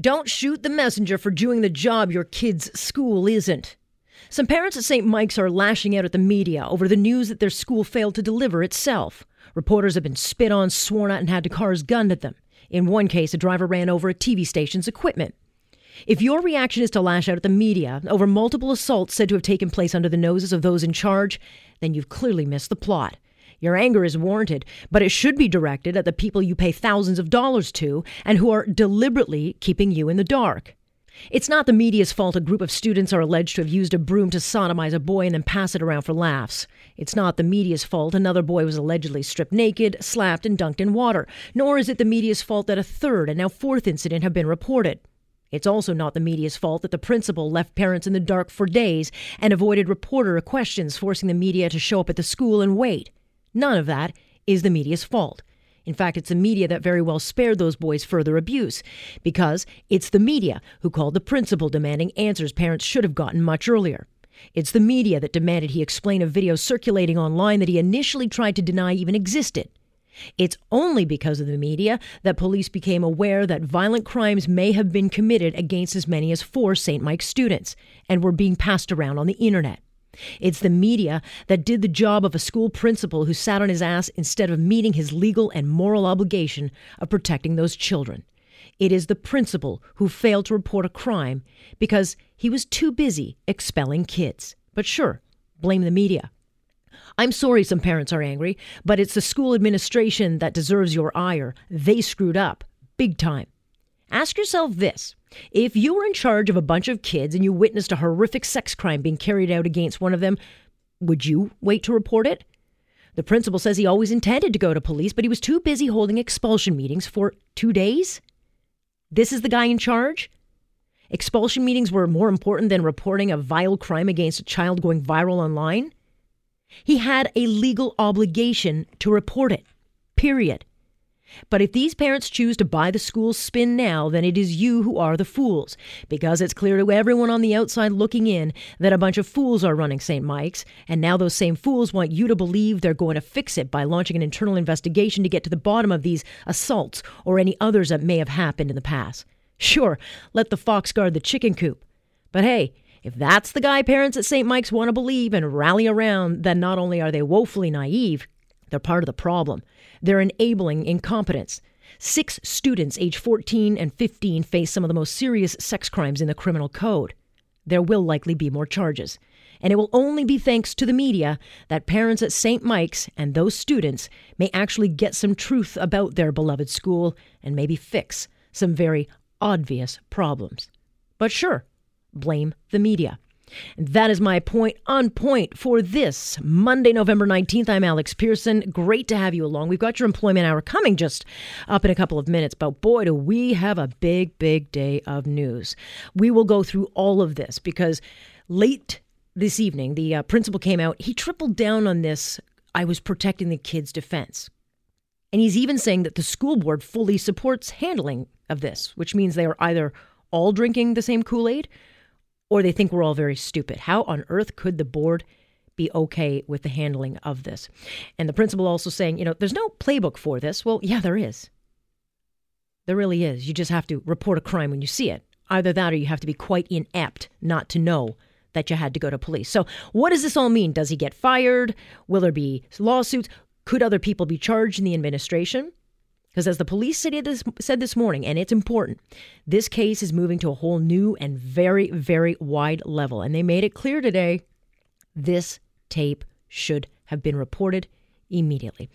Don't shoot the messenger for doing the job your kid's school isn't. Some parents at St. Mike's are lashing out at the media over the news that their school failed to deliver itself. Reporters have been spit on, sworn at, and had cars gunned at them. In one case, a driver ran over a TV station's equipment. If your reaction is to lash out at the media over multiple assaults said to have taken place under the noses of those in charge, then you've clearly missed the plot. Your anger is warranted, but it should be directed at the people you pay thousands of dollars to and who are deliberately keeping you in the dark. It's not the media's fault a group of students are alleged to have used a broom to sodomize a boy and then pass it around for laughs. It's not the media's fault another boy was allegedly stripped naked, slapped, and dunked in water. Nor is it the media's fault that a third and now fourth incident have been reported. It's also not the media's fault that the principal left parents in the dark for days and avoided reporter questions, forcing the media to show up at the school and wait. None of that is the media's fault. In fact, it's the media that very well spared those boys further abuse, because it's the media who called the principal demanding answers parents should have gotten much earlier. It's the media that demanded he explain a video circulating online that he initially tried to deny even existed. It's only because of the media that police became aware that violent crimes may have been committed against as many as four St. Mike students and were being passed around on the internet. It's the media that did the job of a school principal who sat on his ass instead of meeting his legal and moral obligation of protecting those children. It is the principal who failed to report a crime because he was too busy expelling kids. But sure, blame the media. I'm sorry some parents are angry, but it's the school administration that deserves your ire. They screwed up. Big time. Ask yourself this if you were in charge of a bunch of kids and you witnessed a horrific sex crime being carried out against one of them, would you wait to report it? The principal says he always intended to go to police, but he was too busy holding expulsion meetings for two days. This is the guy in charge? Expulsion meetings were more important than reporting a vile crime against a child going viral online? He had a legal obligation to report it. Period. But if these parents choose to buy the school's spin now, then it is you who are the fools, because it's clear to everyone on the outside looking in that a bunch of fools are running St. Mike's, and now those same fools want you to believe they're going to fix it by launching an internal investigation to get to the bottom of these assaults or any others that may have happened in the past. Sure, let the fox guard the chicken coop. But hey, if that's the guy parents at St. Mike's want to believe and rally around, then not only are they woefully naive, they're part of the problem. They're enabling incompetence. Six students aged 14 and 15 face some of the most serious sex crimes in the criminal code. There will likely be more charges. And it will only be thanks to the media that parents at St. Mike's and those students may actually get some truth about their beloved school and maybe fix some very obvious problems. But sure, blame the media. And that is my point on point for this Monday, November 19th. I'm Alex Pierson. Great to have you along. We've got your employment hour coming just up in a couple of minutes, but boy, do we have a big, big day of news. We will go through all of this because late this evening, the uh, principal came out. He tripled down on this I was protecting the kids' defense. And he's even saying that the school board fully supports handling of this, which means they are either all drinking the same Kool Aid or they think we're all very stupid. How on earth could the board be okay with the handling of this? And the principal also saying, you know, there's no playbook for this. Well, yeah, there is. There really is. You just have to report a crime when you see it. Either that or you have to be quite inept not to know that you had to go to police. So, what does this all mean? Does he get fired? Will there be lawsuits? Could other people be charged in the administration? Because as the police said this, said this morning, and it's important, this case is moving to a whole new and very, very wide level. And they made it clear today this tape should have been reported immediately.